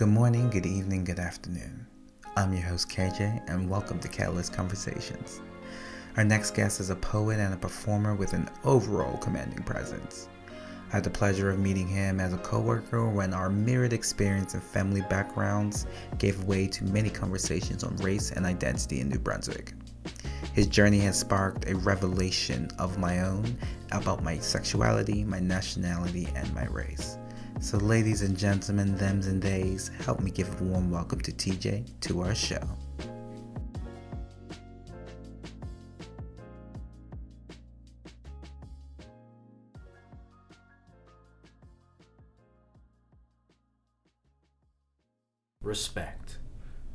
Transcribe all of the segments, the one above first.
Good morning, good evening, good afternoon. I'm your host KJ, and welcome to Catalyst Conversations. Our next guest is a poet and a performer with an overall commanding presence. I had the pleasure of meeting him as a coworker when our myriad experience and family backgrounds gave way to many conversations on race and identity in New Brunswick. His journey has sparked a revelation of my own about my sexuality, my nationality, and my race. So, ladies and gentlemen, thems and days, help me give a warm welcome to TJ to our show. Respect.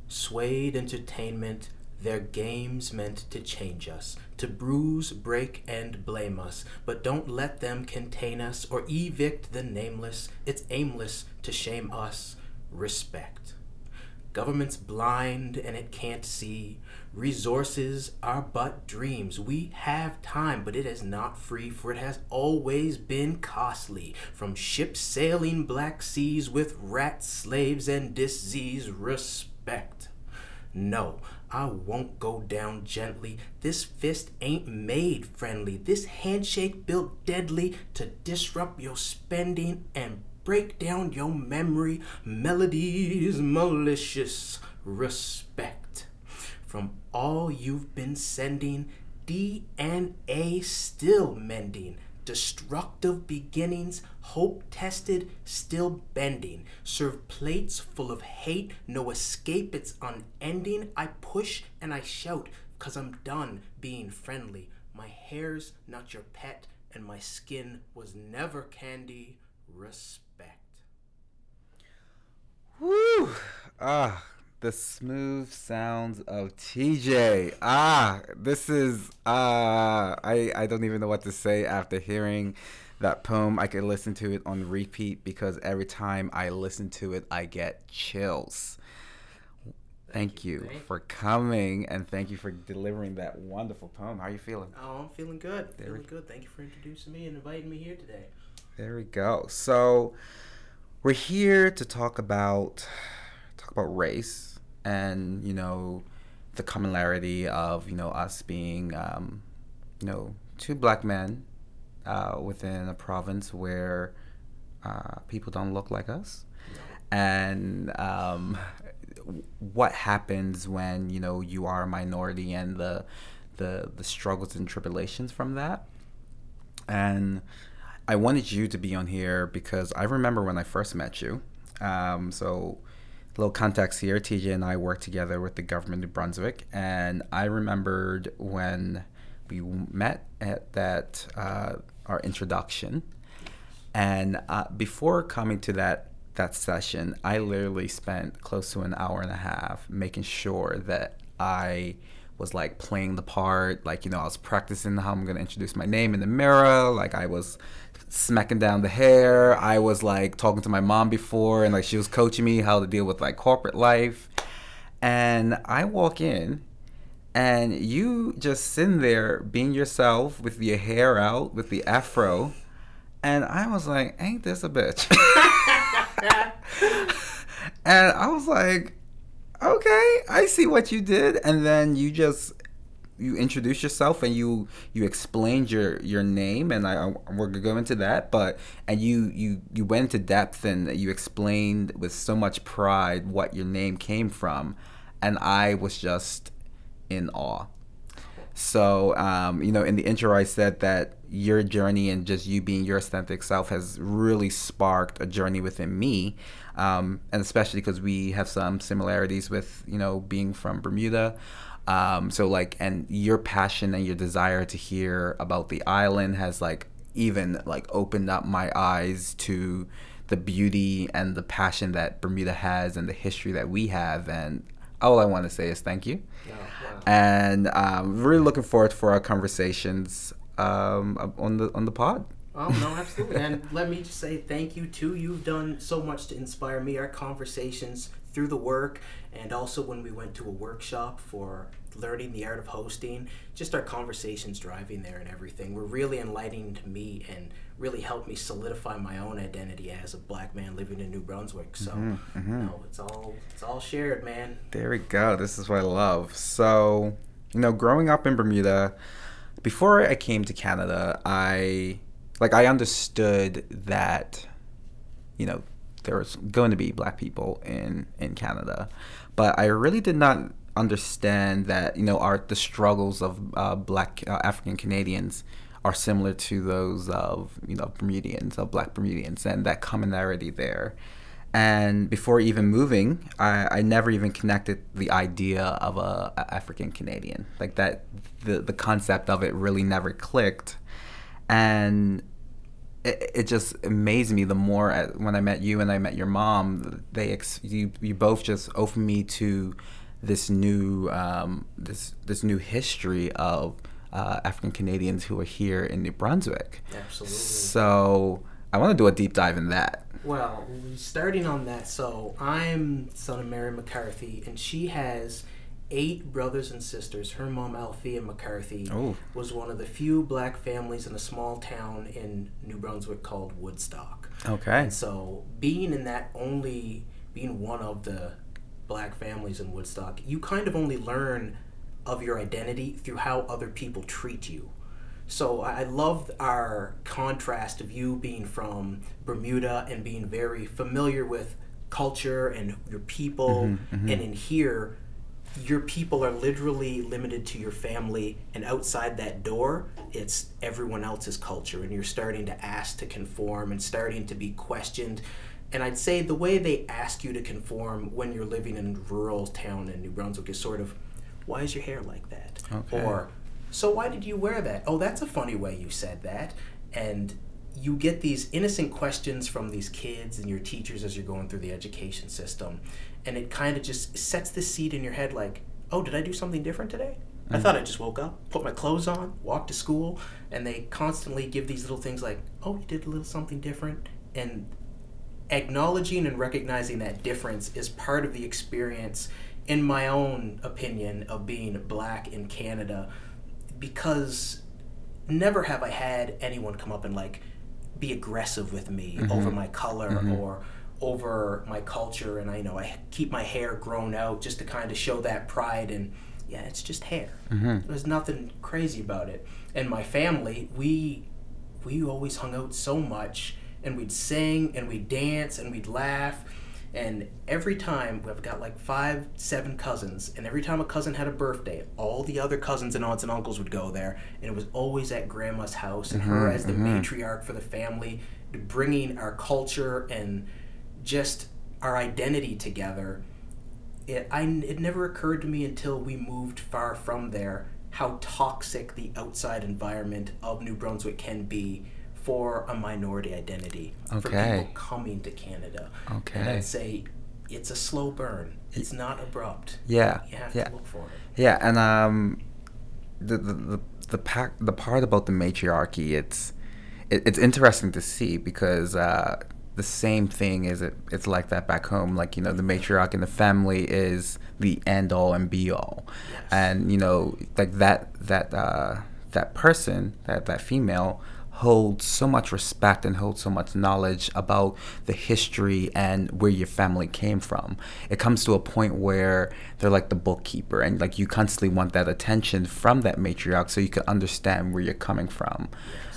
Swayed entertainment, their games meant to change us, to bruise, break, and blame us. But don't let them contain us or evict the nameless. It's aimless to shame us. Respect. Government's blind and it can't see. Resources are but dreams. We have time, but it is not free, for it has always been costly. From ships sailing black seas with rat slaves and disease, respect. No, I won't go down gently. This fist ain't made friendly. This handshake built deadly to disrupt your spending and break down your memory. Melodies malicious. Respect. From all you've been sending, DNA still mending. Destructive beginnings, hope tested, still bending. Serve plates full of hate, no escape, it's unending. I push and I shout, cause I'm done being friendly. My hair's not your pet, and my skin was never candy. Respect. Woo! Ah, the smooth sounds of TJ. Ah, this is ah, I I don't even know what to say after hearing that poem. I could listen to it on repeat because every time I listen to it, I get chills. Thank you Thank- for coming and thank you for delivering that wonderful poem. How are you feeling? Oh, I'm feeling good. There Feeling we- good. Thank you for introducing me and inviting me here today. There we go. So we're here to talk about talk about race and you know the commonality of you know us being um, you know two black men uh, within a province where uh, people don't look like us. And um, what happens when you know you are a minority and the the the struggles and tribulations from that? And I wanted you to be on here because I remember when I first met you. Um, so, little context here: TJ and I worked together with the government of Brunswick, and I remembered when we met at that uh, our introduction. And uh, before coming to that that session, I literally spent close to an hour and a half making sure that I was like playing the part. Like you know, I was practicing how I'm gonna introduce my name in the mirror. Like I was smacking down the hair. I was like talking to my mom before, and like she was coaching me how to deal with like corporate life. And I walk in, and you just sitting there being yourself with your hair out, with the afro. And I was like, ain't this a bitch? and I was like, okay, I see what you did. And then you just you introduced yourself and you you explained your your name and I we're gonna go into that but and you you you went into depth and you explained with so much pride what your name came from and I was just in awe so, um, you know, in the intro, I said that your journey and just you being your authentic self has really sparked a journey within me. Um, and especially because we have some similarities with, you know, being from Bermuda. Um, so, like, and your passion and your desire to hear about the island has, like, even, like, opened up my eyes to the beauty and the passion that Bermuda has and the history that we have. And all I want to say is thank you Oh, wow. and um, really looking forward for our conversations um, on the on the pod. Oh no, absolutely. and let me just say thank you too. You've done so much to inspire me. Our conversations through the work and also when we went to a workshop for learning the art of hosting, just our conversations driving there and everything were really enlightening to me and really helped me solidify my own identity as a black man living in New Brunswick. So, Mm-hmm, mhm. no, it's all it's all shared, man. There we go. This is what I love. So, you know, growing up in Bermuda, before I came to Canada, I like I understood that, you know, there was going to be black people in in Canada, but I really did not understand that you know our the struggles of uh, black uh, African Canadians are similar to those of you know Bermudians of black Bermudians and that commonality there. And before even moving, I, I never even connected the idea of a, a African Canadian like that. The the concept of it really never clicked, and it, it just amazed me the more I, when I met you and I met your mom. They ex, you you both just opened me to this new um, this this new history of uh, African Canadians who are here in New Brunswick. Absolutely. So I want to do a deep dive in that. Well, starting on that, so I'm son of Mary McCarthy, and she has eight brothers and sisters. Her mom, Althea McCarthy, Oh. was one of the few black families in a small town in New Brunswick called Woodstock. Okay. And so, being in that only, being one of the black families in Woodstock, you kind of only learn of your identity through how other people treat you. So I I love our contrast of you being from Bermuda and being very familiar with culture and your people, mm-hmm, mm-hmm. and in here, your people are literally limited to your family, and outside that door, it's everyone else's culture, and you're starting to ask to conform and starting to be questioned. And I'd say the way they ask you to conform when you're living in a rural town in New Brunswick is sort of, why is your hair like that? Okay. Or, so why did you wear that? Oh, that's a funny way you said that. And you get these innocent questions from these kids and your teachers as you're going through the education system. And it kind of just sets the seed in your head like, oh, did I do something different today? I mm. thought I just woke up, put my clothes on, walked to school, and they constantly give these little things like, oh, you did a little something different. And acknowledging and recognizing that difference is part of the experience, in my own opinion, of being black in Canada because never have I had anyone come up and like be aggressive with me mm-hmm. over my color mm-hmm. or over my culture. And I know I keep my hair grown out just to kind of show that pride. And yeah it's just hair. Mm-hmm. There's nothing crazy about it. And my family we we always hung out so much. And we'd sing and we'd dance and we'd laugh and every time we've got like five seven cousins and every time a cousin had a birthday all the other cousins and aunts and uncles would go there. And it was always at grandma's house and her mm-hmm, as the mm-hmm. matriarch for the family bringing our culture and just our identity together. It, I, it never occurred to me until we moved far from there how toxic the outside environment of New Brunswick can be for a minority identity for people coming to Canada. And Okay. I'd say it's a slow burn. It's not abrupt. Yeah. You have Yeah. to look for it. Yeah, and um, the the the the, pack, the part about the matriarchy, it's it, it's interesting to see because uh, the same thing is it it's like that back home. Like you know, the matriarch in the family is the end all and be all, Yes. and you know, like that that uh, that person that that female holds so much respect and holds so much knowledge about the history and where your family came from. It comes to a point where they're like the bookkeeper and like you constantly want that attention from that matriarch so you can understand where you're coming from.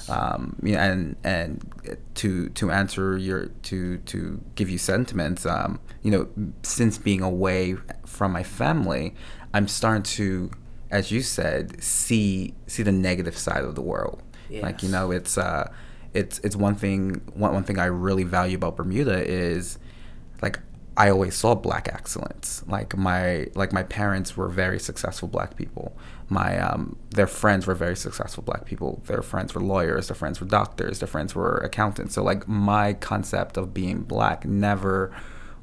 Um, you know, and and to to answer your to to give you sentiments, um, you know, since being away from my family, I'm starting to, as you said, see see the negative side of the world. Like you know, it's uh, it's it's one thing. One one thing I really value about Bermuda is, like, I always saw black excellence. Like my like my parents were very successful black people. My um, their friends were very successful black people. Their friends were lawyers. Their friends were doctors. Their friends were accountants. So like my concept of being black never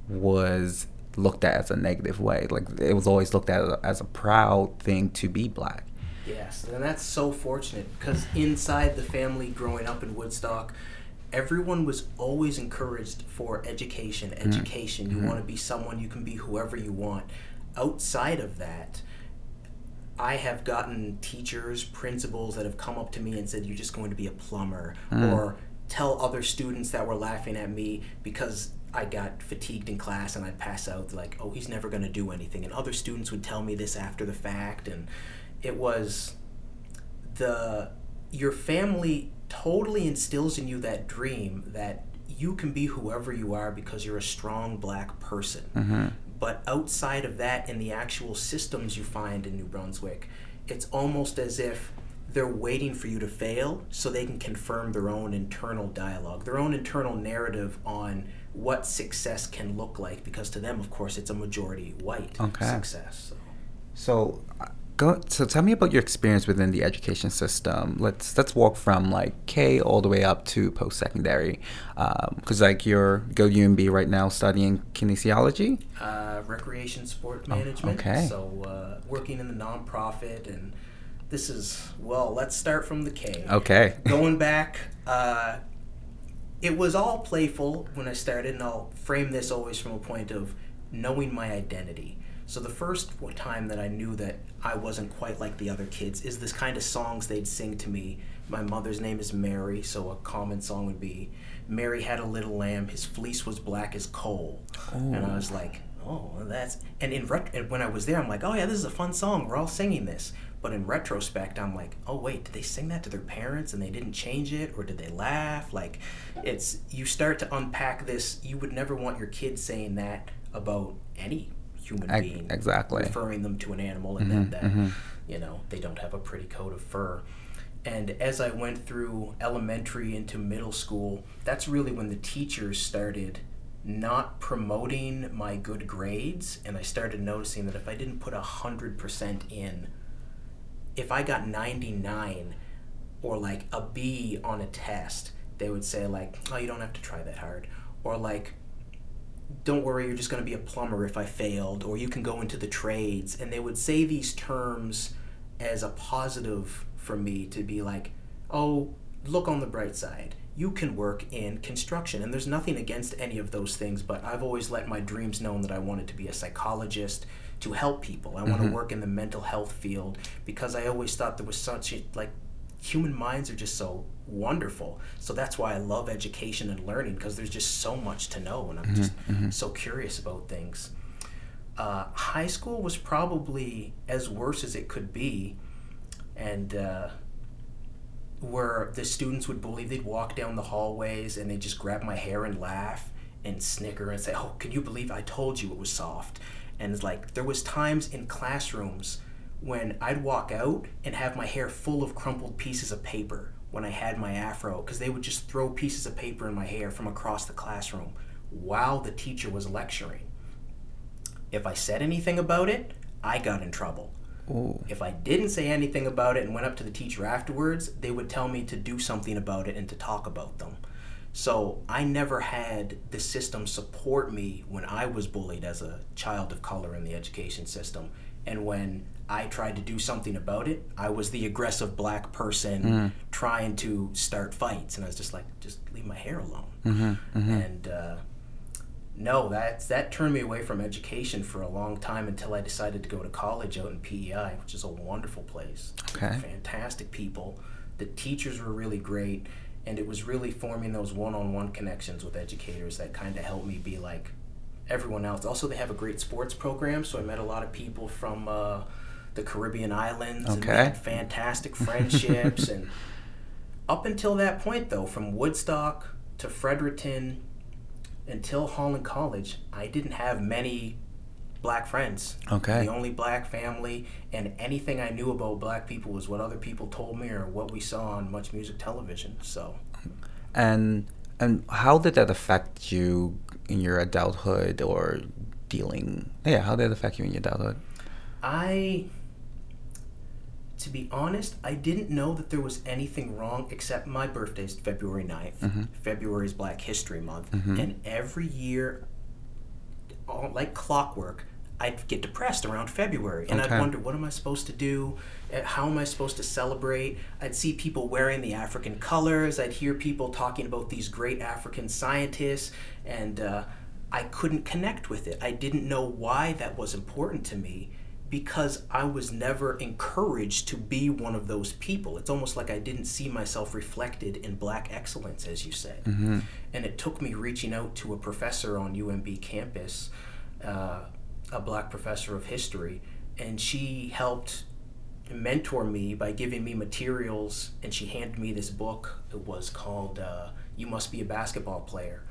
was looked at as a negative way. Like it was always looked at as a proud thing to be black. Yes, and that's so fortunate because inside the family growing up in Woodstock, everyone was always encouraged for education, mm-hmm. education. You mm-hmm. want to be someone, you can be whoever you want. Outside of that, I have gotten teachers, principals that have come up to me and said, You're just going to be a plumber. Mm. Or tell other students that were laughing at me because I got fatigued in class and I'd pass out, like, Oh, he's never going to do anything. And other students would tell me this after the fact. And it was the your family totally instills in you that dream that you can be whoever you are because you're a strong black person. Mm-hmm. But outside of that, in the actual systems you find in New Brunswick, it's almost as if they're waiting for you to fail so they can confirm their own internal dialogue, their own internal narrative on what success can look like. Because to them, of course, it's a majority white Okay. success. So. So, go. So, tell me about your experience within the education system. Let's let's walk from like K all the way up to post secondary, because like you're go UNB right now studying kinesiology. uh, recreation sport Oh, management. okay. So uh, working in the nonprofit, and this is well. Let's start from the K. Okay. Going back, uh, it was all playful when I started, and I'll frame this always from a point of knowing my identity. So the first time that I knew that I wasn't quite like the other kids is this kind of songs they'd sing to me. My mother's name is Mary, so a common song would be, "Mary had a little lamb, his fleece was black as coal," and I was oh. like, "Oh, that's." And in ret- and when I was there, I'm like, "Oh yeah, this is a fun song. We're all singing this." But in retrospect, I'm like, "Oh wait, did they sing that to their parents and they didn't change it, or did they laugh?" Like, it's you start to unpack this. You would never want your kids saying that about any human being, exactly. referring them to an animal, and then mm-hmm, that mm-hmm. you know they don't have a pretty coat of fur. And as I went through elementary into middle school, that's really when the teachers started not promoting my good grades, and I started noticing that if I didn't put a hundred percent in, if I got ninety nine or like a B on a test, they would say like, "Oh, you don't have to try that hard," or like, "Don't worry, you're just going to be a plumber if I failed," or "You can go into the trades," and they would say these terms as a positive for me to be like, "Oh, look on the bright side." You can work in construction, and there's nothing against any of those things, but I've always let my dreams known that I wanted to be a psychologist to help people. I want to mm-hmm. work in the mental health field because I always thought there was such a, like human minds are just so wonderful. So that's why I love education and learning because there's just so much to know, and I'm just so curious about things. Uh, high school was probably as worse as it could be, and uh, where the students would bully, they'd walk down the hallways and they'd just grab my hair and laugh and snicker and say, "Oh, can you believe I told you it was soft?" And it's like there was times in classrooms when I'd walk out and have my hair full of crumpled pieces of paper when I had my afro because they would just throw pieces of paper in my hair from across the classroom while the teacher was lecturing. If I said anything about it, I got in trouble. Ooh. If I didn't say anything about it and went up to the teacher afterwards, they would tell me to do something about it and to talk about them. So I never had the system support me when I was bullied as a child of color in the education system. And when I tried to do something about it, I was the aggressive black person mm-hmm. trying to start fights. And I was just like, just leave my hair alone. Mm-hmm, mm-hmm. And uh, no, that that turned me away from education for a long time until I decided to go to college out in PEI, which is a wonderful place. Okay. Fantastic people. The teachers were really great, and it was really forming those one-on-one connections with educators that kind of helped me be like everyone else. Also, they have a great sports program, so I met a lot of people from uh, the Caribbean islands and Okay. made fantastic friendships. and up until that point, though, from Woodstock to Fredericton until Holland College, I didn't have many black friends. Okay. The only black family, and anything I knew about black people was what other people told me or what we saw on Much Music Television. So, And and how did that affect you in your adulthood or dealing? Yeah, how did it affect you in your adulthood? I, to be honest, I didn't know that there was anything wrong except my birthday's February 9th. Mm-hmm. February is Black History Month. Mm-hmm. And every year, all, like clockwork, I'd get depressed around February, and Okay. I'd wonder what am I supposed to do? Uh, How am I supposed to celebrate? I'd see people wearing the African colors. I'd hear people talking about these great African scientists, and uh, I couldn't connect with it. I didn't know why that was important to me because I was never encouraged to be one of those people. It's almost like I didn't see myself reflected in black excellence, as you said. And it took me reaching out to a professor on UNB campus, uh, a black professor of history, and she helped mentor me by giving me materials. And she handed me this book. It was called uh, You Must Be a Basketball Player,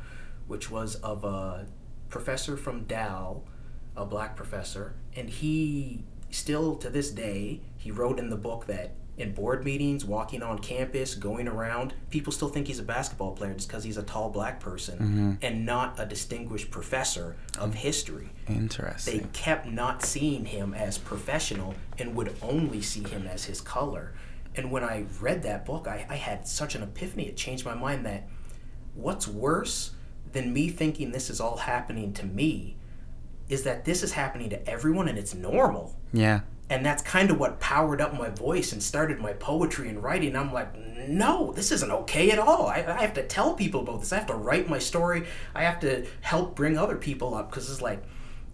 which was of a professor from Dal, a black professor. And he still to this day, he wrote in the book that in board meetings, walking on campus, going around, people still think he's a basketball player just because he's a tall black person mm-hmm. and not a distinguished professor of history. Interesting. They kept not seeing him as professional and would only see him as his color. And when I read that book, I, I had such an epiphany. It changed my mind that what's worse than me thinking this is all happening to me is that this is happening to everyone and it's normal Yeah. And that's kind of what powered up my voice and started my poetry and writing. I'm like, no, this isn't okay at all. I, I have to tell people about this. I have to write my story. I have to help bring other people up because it's like,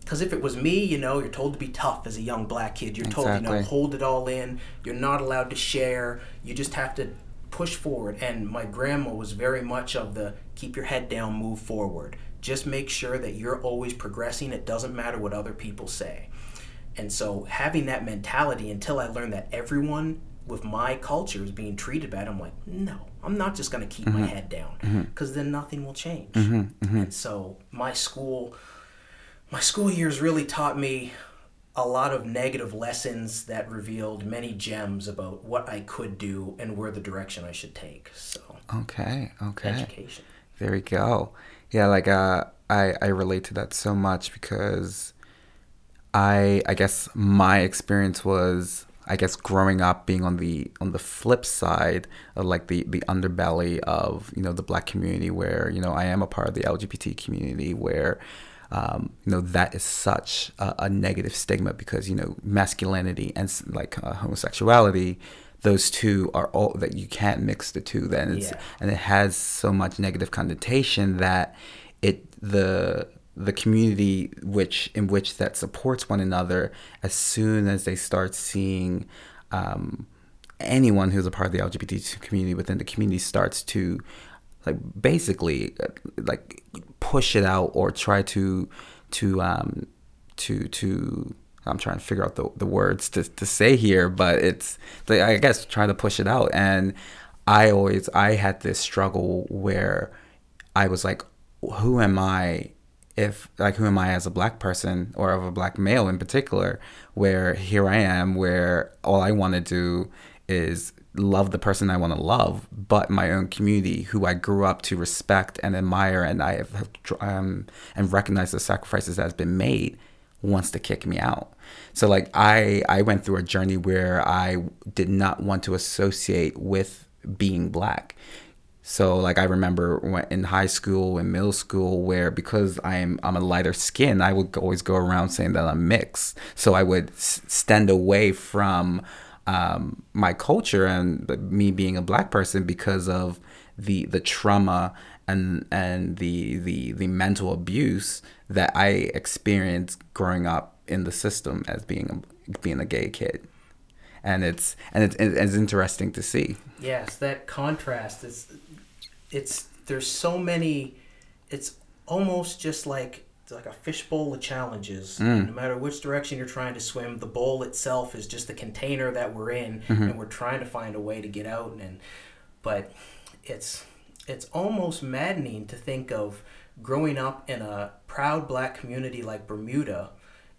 because if it was me, you know, you're told to be tough as a young black kid. You're told, you know, hold it all in. You're not allowed to share. You just have to push forward. And my grandma was very much of the keep your head down, move forward. Just make sure that you're always progressing. It doesn't matter what other people say. And so having that mentality until I learned that everyone with my culture is being treated bad, I'm like, no, I'm not just going to keep my mm-hmm. head down mm-hmm. because then nothing will change. Mm-hmm. And so my school, my school years really taught me a lot of negative lessons that revealed many gems about what I could do and where the direction I should take. So Okay. Okay. education. There we go. Yeah, like uh, I I relate to that so much because I I guess my experience was I guess growing up being on the on the flip side of like the the underbelly of you know the black community where you know I am a part of the LGBT community where um, you know that is such a, a negative stigma because you know masculinity and like uh, homosexuality those two are all that you can't mix the two then it's Yeah. and it has so much negative connotation that it the the community which in which that supports one another as soon as they start seeing um, anyone who's a part of the LGBT community within the community starts to like basically uh, like push it out or try to to um to to I'm trying to figure out the, the words to, to say here, but it's like, I guess trying to push it out. And I always I had this struggle where I was like, who am I if like who am I as a black person or of a black male in particular, where here I am where all I want to do is love the person I want to love, but my own community, who I grew up to respect and admire, and I have um, and recognize the sacrifices that has been made, wants to kick me out. So like I I went through a journey where I did not want to associate with being black. So like I remember when in high school and middle school where because I'm I'm a lighter skin, I would always go around saying that I'm mixed. So I would s- stand away from um, my culture and me being a black person because of the the trauma and and the the the mental abuse that I experienced growing up in the system as being a, being a gay kid. And it's and it's, it's interesting to see. Yes, that contrast is it's there's so many it's almost just like like a fishbowl of challenges. Mm. No matter which direction you're trying to swim, the bowl itself is just the container that we're in mm-hmm. and we're trying to find a way to get out and but it's it's almost maddening to think of growing up in a proud black community like Bermuda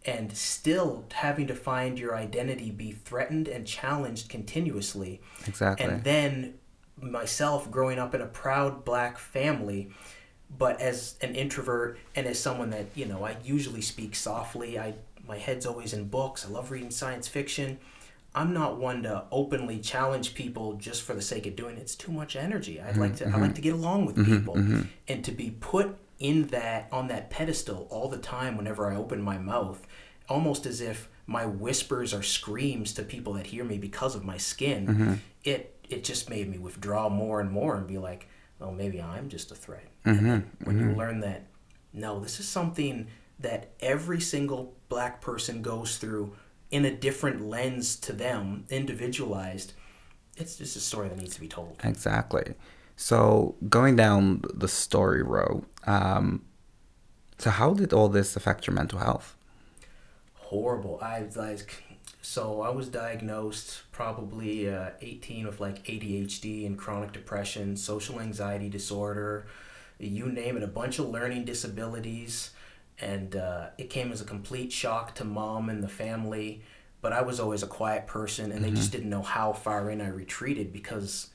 and still having to find your identity be threatened and challenged continuously. Exactly. And then myself growing up in a proud black family, but as an introvert and as someone that, you know, I usually speak softly. I my head's always in books. I love reading science fiction. I'm not one to openly challenge people just for the sake of doing it. It's too much energy. I'd like mm-hmm, to I like mm-hmm. to get along with mm-hmm, people. And to be put in that on that pedestal all the time whenever I open my mouth almost as if my whispers are screams to people that hear me because of my skin. Mm-hmm. It it just made me withdraw more and more and be like, well, maybe I'm just a threat. Mm-hmm. When you learn that, no, this is something that every single black person goes through in a different lens to them, individualized. It's just a story that needs to be told. Exactly. So going down the story row, um, so how did all this affect your mental health? Horrible. I like. So I was diagnosed probably uh, 18 with like ADHD and chronic depression, social anxiety disorder, you name it, a bunch of learning disabilities, and uh, it came as a complete shock to mom and the family. But I was always a quiet person, and they just didn't know how far in I retreated because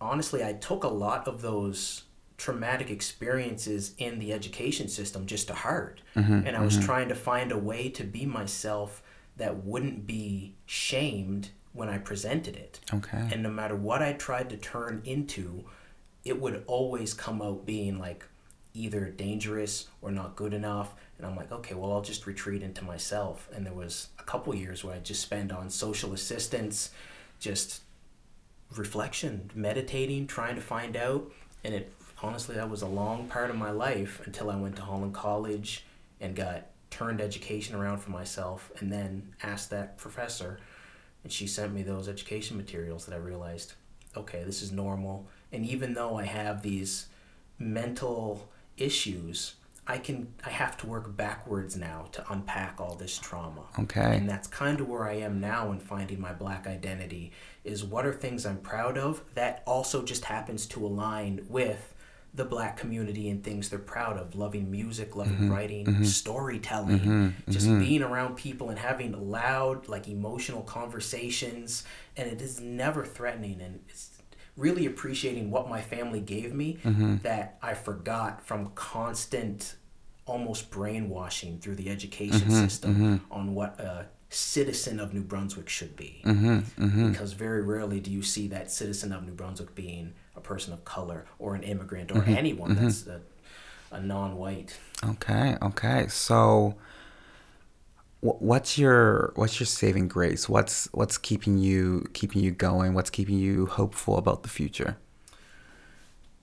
honestly, I took a lot of those traumatic experiences in the education system just to heart. Mm-hmm, and I was mm-hmm. trying to find a way to be myself that wouldn't be shamed when I presented it. Okay. And no matter what I tried to turn into, it would always come out being like either dangerous or not good enough. And I'm like, okay, well, I'll just retreat into myself. And there was a couple years where I just spent on social assistance, just reflection, meditating, trying to find out. And it honestly, that was a long part of my life until I went to Holland College and got turned education around for myself and then asked that professor. And she sent me those education materials that I realized, okay, this is normal. And even though I have these mental issues, I can I have to work backwards now to unpack all this trauma. Okay. And that's kind of where I am now in finding my black identity is what are things I'm proud of that also just happens to align with the black community and things they're proud of. Loving music loving mm-hmm. writing mm-hmm. storytelling mm-hmm. just being around people and having loud like emotional conversations. And it is never threatening and it's really appreciating what my family gave me that i forgot from constant almost brainwashing through the education mm-hmm, system mm-hmm. on what a citizen of new brunswick should be mm-hmm, because very rarely do you see that citizen of new brunswick being a person of color or an immigrant or anyone that's a, a non-white Okay, okay. So, what's your what's your saving grace? What's what's keeping you keeping you going? What's keeping you hopeful about the future?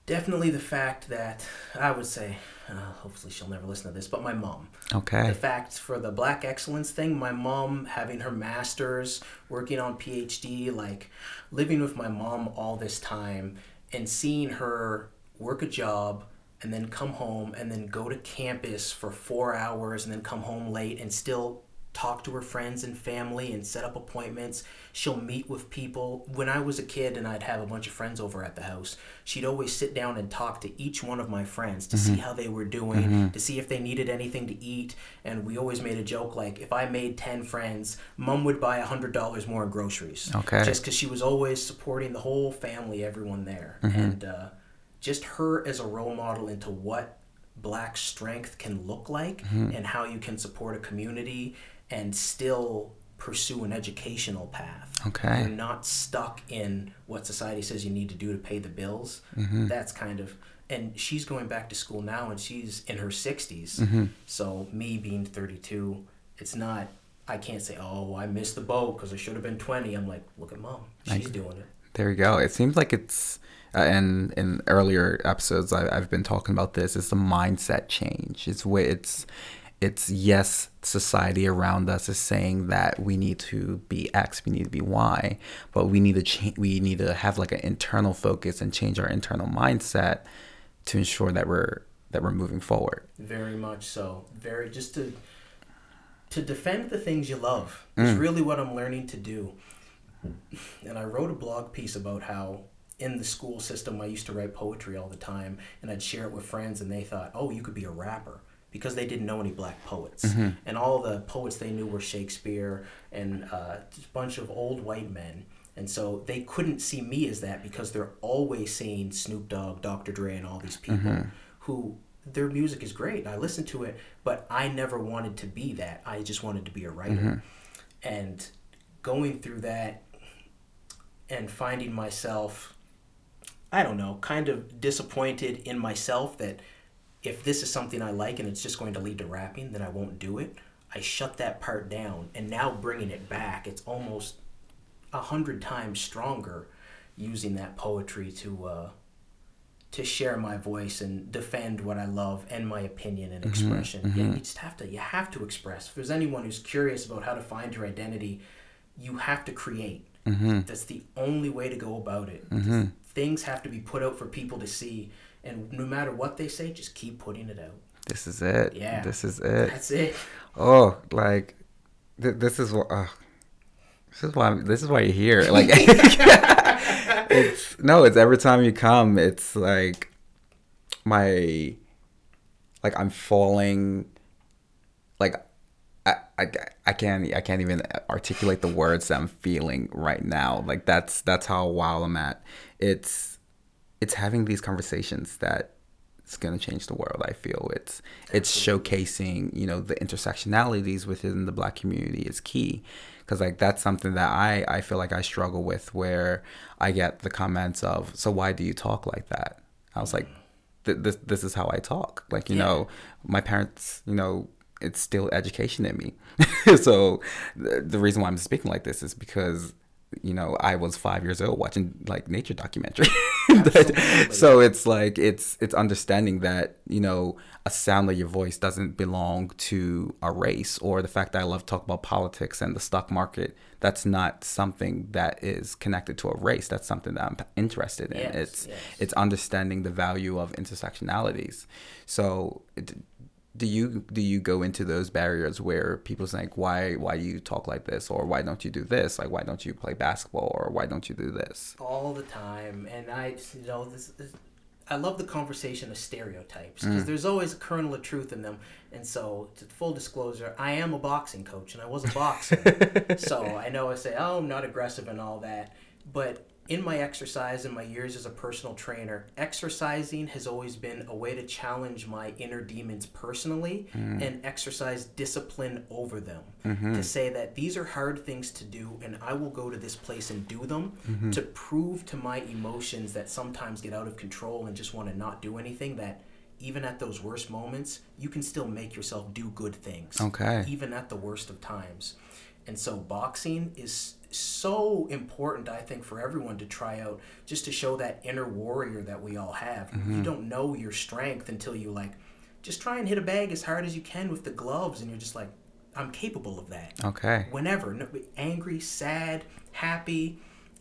Definitely the fact that i would say uh, hopefully she'll never listen to this but my mom Okay. the fact for the black excellence thing my mom having her masters working on phd like living with my mom all this time and seeing her work a job and then come home and then go to campus for four hours and then come home late and still talk to her friends and family and set up appointments. She'll meet with people. When i was a kid and i'd have a bunch of friends over at the house she'd always sit down and talk to each one of my friends to see mm-hmm. how they were doing mm-hmm. to see if they needed anything to eat. And we always made a joke like if i made 10 friends mom would buy $100 more in groceries. Okay. just because she was always supporting the whole family everyone there. Mm-hmm. And uh, just her as a role model into what black strength can look like and how you can support a community and still pursue an educational path. Okay. You're not stuck in what society says you need to do to pay the bills. Mm-hmm. That's kind of and she's going back to school now and she's in her 60s. Mm-hmm. So me being 32, it's not I can't say, "Oh, I missed the boat because I should have been 20." I'm like, "Look at mom. She's doing it." There you go. It seems like it's, uh, and in earlier episodes, I, I've been talking about this. It's the mindset change. It's where it's, it's yes, society around us is saying that we need to be X, we need to be Y, but we need to change. We need to have like an internal focus and change our internal mindset to ensure that we're that we're moving forward. Very much so. Very just to to defend the things you love mm. is really what I'm learning to do. And I wrote a blog piece about how in the school system I used to write poetry all the time and I'd share it with friends and they thought, "Oh, you could be a rapper." Because they didn't know any black poets, mm-hmm. and all the poets they knew were Shakespeare and uh, a bunch of old white men, and so they couldn't see me as that because they're always seeing Snoop Dogg, Dr. Dre, and all these people mm-hmm. who their music is great. I listen to it, but I never wanted to be that. I just wanted to be a writer. Mm-hmm. And going through that and finding myself, I don't know, kind of disappointed in myself that if this is something I like and it's just going to lead to rapping, then I won't do it. I shut that part down, and now bringing it back, it's almost a hundred times stronger using that poetry to uh, to share my voice and defend what I love and my opinion and expression. mhm. Yeah, you just have to you have to express. If there's anyone who's curious about how to find your identity, you have to create. Mm-hmm. That's the only way to go about it. Mhm. Things have to be put out for people to see, and no matter what they say, just keep putting it out. This is it. Yeah. This is it. That's it. Oh, like th- this is what. Uh, this is why. I'm, this is why you're here. Like, it's no. It's every time you come. It's like my, like I'm falling. Like, I, I, I can't. I can't even articulate the words that I'm feeling right now. Like that's that's how wild I'm at. It's, it's having these conversations that it's gonna change the world. I feel it's it's showcasing you know the intersectionalities within the black community is key because like that's something that I I feel like I struggle with where I get the comments of so why do you talk like that? I was like th- this this is how I talk. Like you Yeah. know my parents you know it's still education in me. so the reason why I'm speaking like this is because you know I was five years old watching like nature documentary. So it's like it's it's understanding that you know a sound of your voice doesn't belong to a race or the fact that I love to talk about politics and the stock market. That's not something that is connected to a race. That's something that I'm interested in. Yes, it's yes. it's understanding the value of intersectionalities. So. It, do you do you go into those barriers where people say like why why do you talk like this? Or why don't you do this? Like why don't you play basketball? Or why don't you do this? All the time. And i you know this is i love the conversation of stereotypes Mm. because there's always a kernel of truth in them. And so to full disclosure i am a boxing coach and i was a boxer. So i know i say oh i'm not aggressive and all that. But in my exercise and my years as a personal trainer exercising has always been a way to challenge my inner demons personally mm. and exercise discipline over them. Mm-hmm. To say that these are hard things to do and i will go to this place and do them mm-hmm. to prove to my emotions that sometimes get out of control and just want to not do anything that even at those worst moments you can still make yourself do good things Okay. even at the worst of times. And so boxing is so important, I think, for everyone to try out just to show that inner warrior that we all have. You don't know your strength until you like just try and hit a bag as hard as you can with the gloves, and you're just like, I'm capable of that. okay. Whenever, no, angry, sad, happy,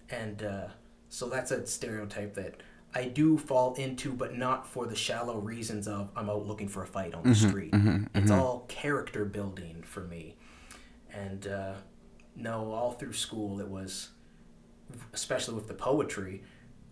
and uh, so that's a stereotype that I do fall into, but not for the shallow reasons of I'm out looking for a fight on the street. It's all character building for me, and uh, no, all through school it was, especially with the poetry,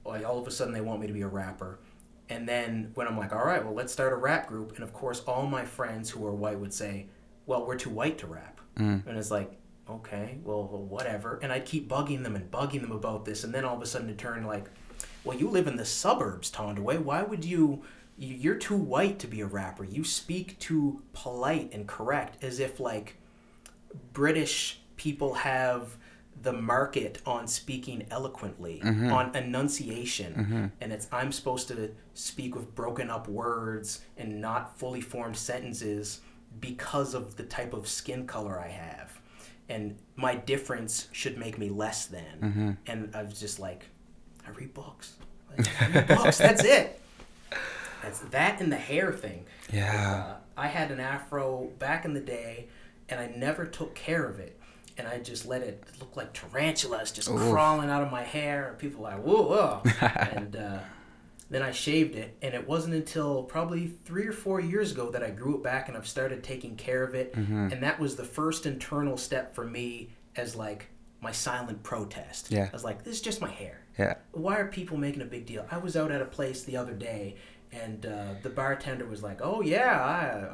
like all of a sudden they want me to be a rapper. And then when I'm like, all right, well, let's start a rap group. And of course, all my friends who are white would say, well, we're too white to rap. Mm. And it's like, okay, well, whatever. And I'd keep bugging them and bugging them about this. And then all of a sudden it turned like, well, you live in the suburbs, Tondaway. Why would you- You're too white to be a rapper. You speak too polite and correct, as if like British people have the market on speaking eloquently, mm-hmm. on enunciation, mm-hmm. and it's I'm supposed to speak with broken up words and not fully formed sentences because of the type of skin color I have, and my difference should make me less than. Mm-hmm. And I was just like, I read books. Like, I read books. That's it. That's that and the hair thing. Yeah. Uh, I had an afro back in the day, and I never took care of it. And I just let it look like tarantulas just crawling out of my hair. And people were like, whoa, whoa. and uh, then I shaved it. And it wasn't until probably three or four years ago that I grew it back and I've started taking care of it. Mm-hmm. And that was the first internal step for me as like my silent protest. Yeah. I was like, this is just my hair yeah why are people making a big deal? I was out at a place the other day, and uh, the bartender was like, "Oh yeah,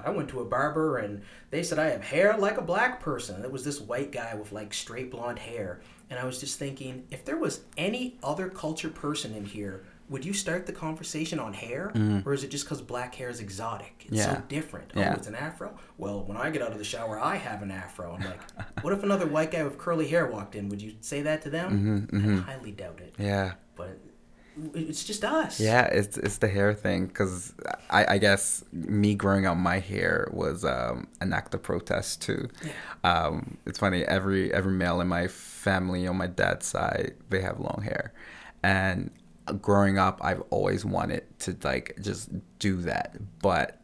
I, I went to a barber, and they said I have hair like a black person." It was this white guy with like straight blonde hair, and I was just thinking, if there was any other culture person in here, would you start the conversation on hair, mm-hmm. or is it just because black hair is exotic? It's Yeah. so different. Yeah. Oh, it's an afro. Well, when I get out of the shower, I have an afro. I'm like, what if another white guy with curly hair walked in? Would you say that to them? Mm-hmm, I mm-hmm. highly doubt it yeah but it's just us. Yeah, it's it's the hair thing because I, I guess me growing out my hair was um, an act of protest too. Yeah. Um, it's funny every every male in my family on my dad's side they have long hair, and growing up I've always wanted to like just do that, but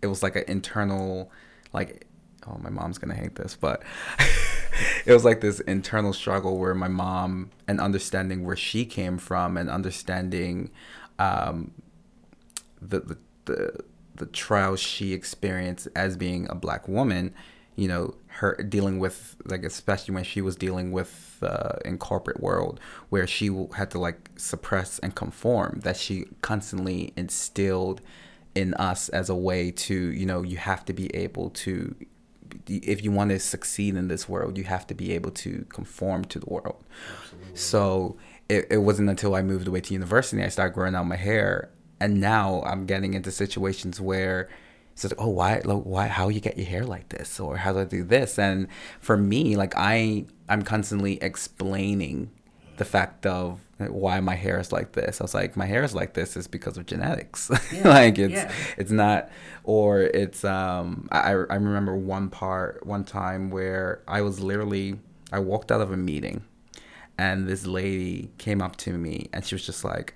it was like an internal like oh my mom's gonna hate this, but it was like this internal struggle where my mom and understanding where she came from and understanding um, the, the the the trials she experienced as being a black woman you know her dealing with like especially when she was dealing with uh, in corporate world where she had to like suppress and conform that she constantly instilled in us as a way to you know you have to be able to if you want to succeed in this world, you have to be able to conform to the world. Absolutely. So it, it wasn't until I moved away to university I started growing out my hair, and now I'm getting into situations where it's like, oh, why, like, why, how you get your hair like this, or how do I do this? And for me, like I, I'm constantly explaining the fact of why my hair is like this. I was like, my hair is like this is because of genetics. Yeah, like it's yeah. it's not or it's um I I remember one part one time where I was literally I walked out of a meeting and this lady came up to me and she was just like,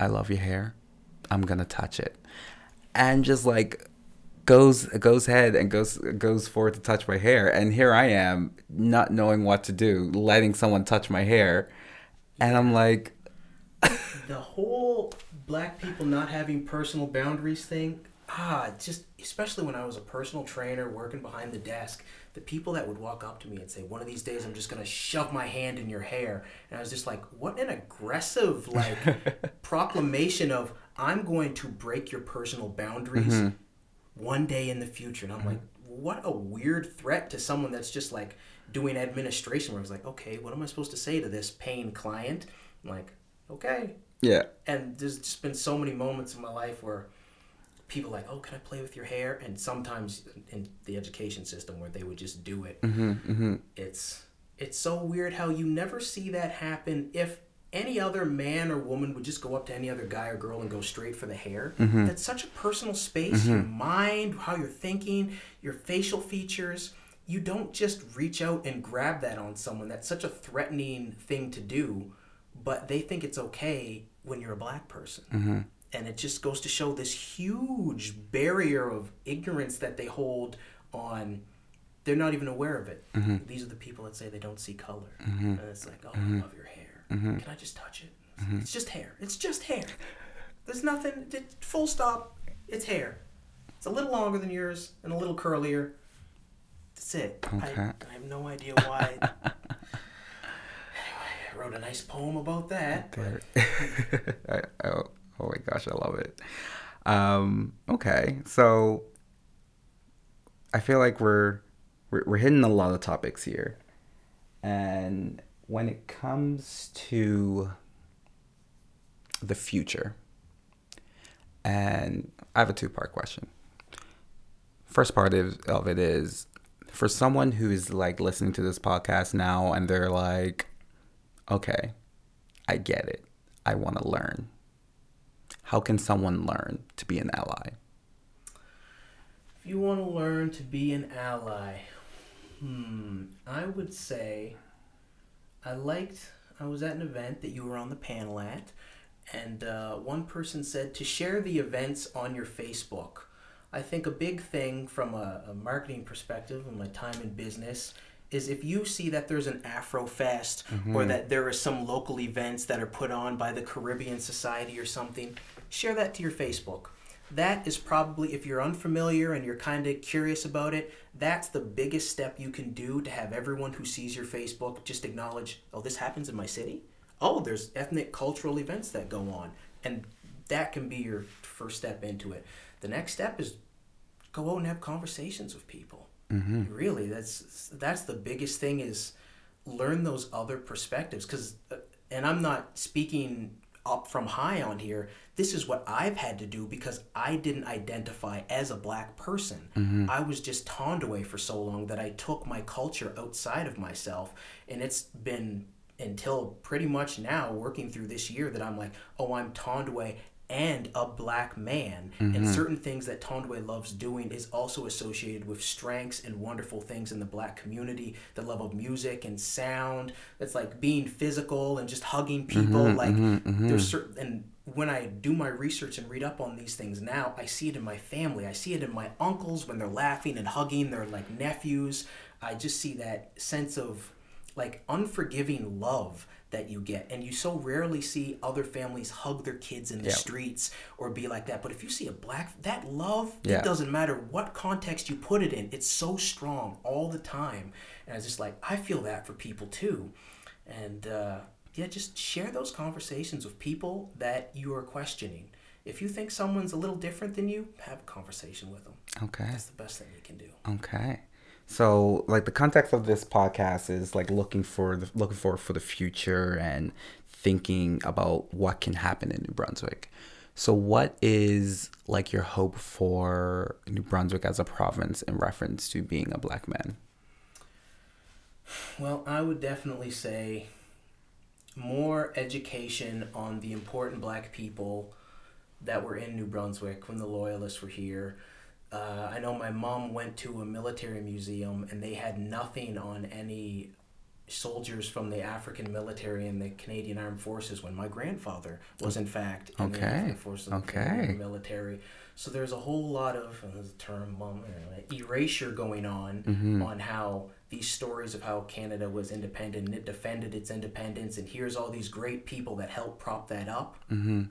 I love your hair. I'm gonna touch it. And just like goes goes ahead and goes goes forward to touch my hair and here I am not knowing what to do, letting someone touch my hair and I'm like, the whole black people not having personal boundaries thing. Ah, just especially when I was a personal trainer working behind the desk, the people that would walk up to me and say, "One of these days, I'm just gonna shove my hand in your hair," and I was just like, "What an aggressive like proclamation of I'm going to break your personal boundaries mm-hmm. One day in the future." And I'm mm-hmm. like, "What a weird threat to someone that's just like." doing administration where I was like, okay, what am I supposed to say to this paying client? I'm like, okay. Yeah. And there's just been so many moments in my life where people like, oh, can I play with your hair? And sometimes in the education system where they would just do it. Mm-hmm, mm-hmm. It's it's so weird how you never see that happen if any other man or woman would just go up to any other guy or girl and go straight for the hair. Mm-hmm. That's such a personal space. Mm-hmm. Your mind, how you're thinking, your facial features you don't just reach out and grab that on someone. That's such a threatening thing to do, but they think it's okay when you're a black person. Mm-hmm. And it just goes to show this huge barrier of ignorance that they hold on. They're not even aware of it. Mm-hmm. These are the people that say they don't see color. Mm-hmm. And it's like, oh, I mm-hmm. love your hair. Mm-hmm. Can I just touch it? Mm-hmm. It's just hair. It's just hair. There's nothing, full stop. It's hair. It's a little longer than yours and a little curlier that's it. Okay. I, I have no idea why. anyway, I wrote a nice poem about that. I, oh, oh my gosh, I love it. Um, okay, so I feel like we're, we're we're hitting a lot of topics here, and when it comes to the future, and I have a two part question. First part of, of it is for someone who is like listening to this podcast now and they're like, okay, I get it. I want to learn. How can someone learn to be an ally? If you want to learn to be an ally, hmm, I would say I liked, I was at an event that you were on the panel at, and uh, one person said to share the events on your Facebook. I think a big thing from a, a marketing perspective and my time in business is if you see that there's an Afro Fest mm-hmm. or that there are some local events that are put on by the Caribbean Society or something, share that to your Facebook. That is probably, if you're unfamiliar and you're kind of curious about it, that's the biggest step you can do to have everyone who sees your Facebook just acknowledge, oh, this happens in my city? Oh, there's ethnic cultural events that go on. And that can be your first step into it. The next step is go out and have conversations with people. Mm-hmm. Really, that's that's the biggest thing is learn those other perspectives. Because, uh, and I'm not speaking up from high on here. This is what I've had to do because I didn't identify as a black person. Mm-hmm. I was just turned away for so long that I took my culture outside of myself, and it's been until pretty much now, working through this year, that I'm like, oh, I'm Tondwe and a black man. Mm-hmm. And certain things that Tondwe loves doing is also associated with strengths and wonderful things in the black community. The love of music and sound. That's like being physical and just hugging people. Mm-hmm, like there's certain and when I do my research and read up on these things now, I see it in my family. I see it in my uncles when they're laughing and hugging their like nephews. I just see that sense of like unforgiving love that you get and you so rarely see other families hug their kids in the Yeah. streets or be like that but if you see a black that love Yeah. it doesn't matter what context you put it in it's so strong all the time and it's just like i feel that for people too and uh, yeah just share those conversations with people that you are questioning if you think someone's a little different than you have a conversation with them Okay. that's the best thing you can do Okay. So, like the context of this podcast is like looking for the looking for for the future and thinking about what can happen in New Brunswick. So, what is like your hope for New Brunswick as a province in reference to being a black man? Well, I would definitely say more education on the important black people that were in New Brunswick when the Loyalists were here. Uh, I know my mom went to a military museum and they had nothing on any soldiers from the African military and the Canadian Armed Forces when my grandfather was in fact in the Okay. African Forces Okay. Military. So there's a whole lot of uh, term um, uh, erasure going on Mm-hmm. on how these stories of how Canada was independent and it defended its independence and here's all these great people that helped prop that up. Mm-hmm.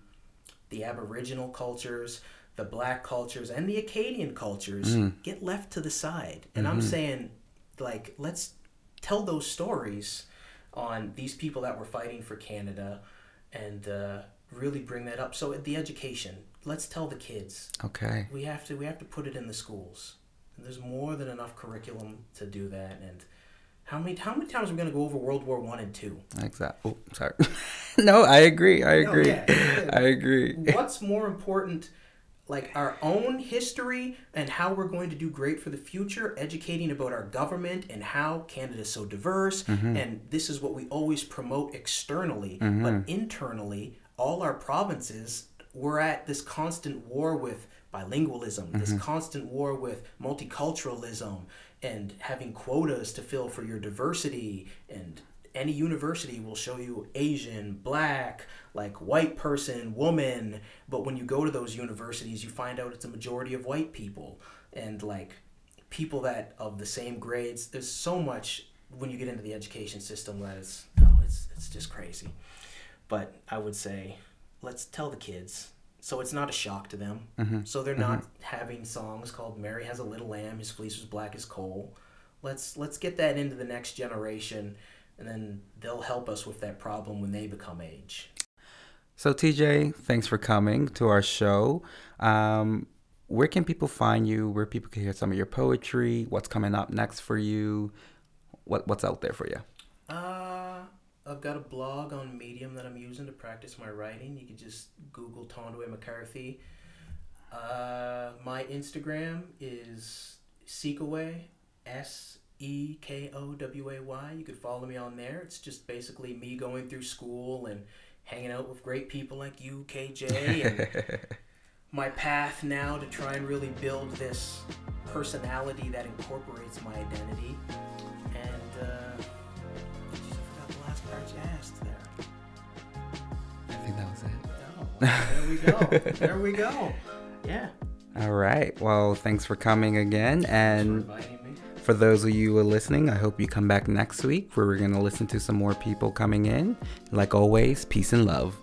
The Aboriginal cultures, the Black cultures, and the Acadian cultures Mm. get left to the side. And Mm-hmm. I'm saying, like, let's tell those stories on these people that were fighting for Canada and uh, really bring that up. So the education, let's tell the kids Okay. we have to we have to put it in the schools. And there's more than enough curriculum to do that. And how many how many times are we going to go over World War One and Two? Exactly. Oh, sorry. no, I agree. I No, agree. yeah. I agree. What's more important? Like our own history and how we're going to do great for the future, educating about our government and how Canada's so diverse, mm-hmm. and this is what we always promote externally, mm-hmm. but internally, all our provinces we're at this constant war with bilingualism, this mm-hmm. constant war with multiculturalism, and having quotas to fill for your diversity. And any university will show you Asian, black, like white person, woman. But when you go to those universities, you find out it's a majority of white people and like people that of the same grades. There's so much when you get into the education system that is oh, it's it's just crazy. But I would say, let's tell the kids so it's not a shock to them. Mm-hmm. So they're not mm-hmm. having songs called "Mary Has a Little Lamb," "His Fleece Was Black as Coal." Let's let's get that into the next generation, and then they'll help us with that problem when they become age. So, TJ, thanks for coming to our show. Um, where can people find you? Where people can hear some of your poetry? What's coming up next for you? What What's out there for you? Uh, I've got a blog on Medium that I'm using to practice my writing. You can just Google Tondwe McCarthy. Uh, my Instagram is Sekoway, S E K O W A Y. You could follow me on there. It's just basically me going through school and hanging out with great people like you, KJ, and my path now to try and really build this personality that incorporates my identity. And uh, I forgot the last part you asked there. I think that was it. Oh, there we go. there we go. Yeah. All right. Well, thanks for coming again. For And inviting me. For those of you who are listening, I hope you come back next week where we're going to listen to some more people coming in. Like always, peace and love.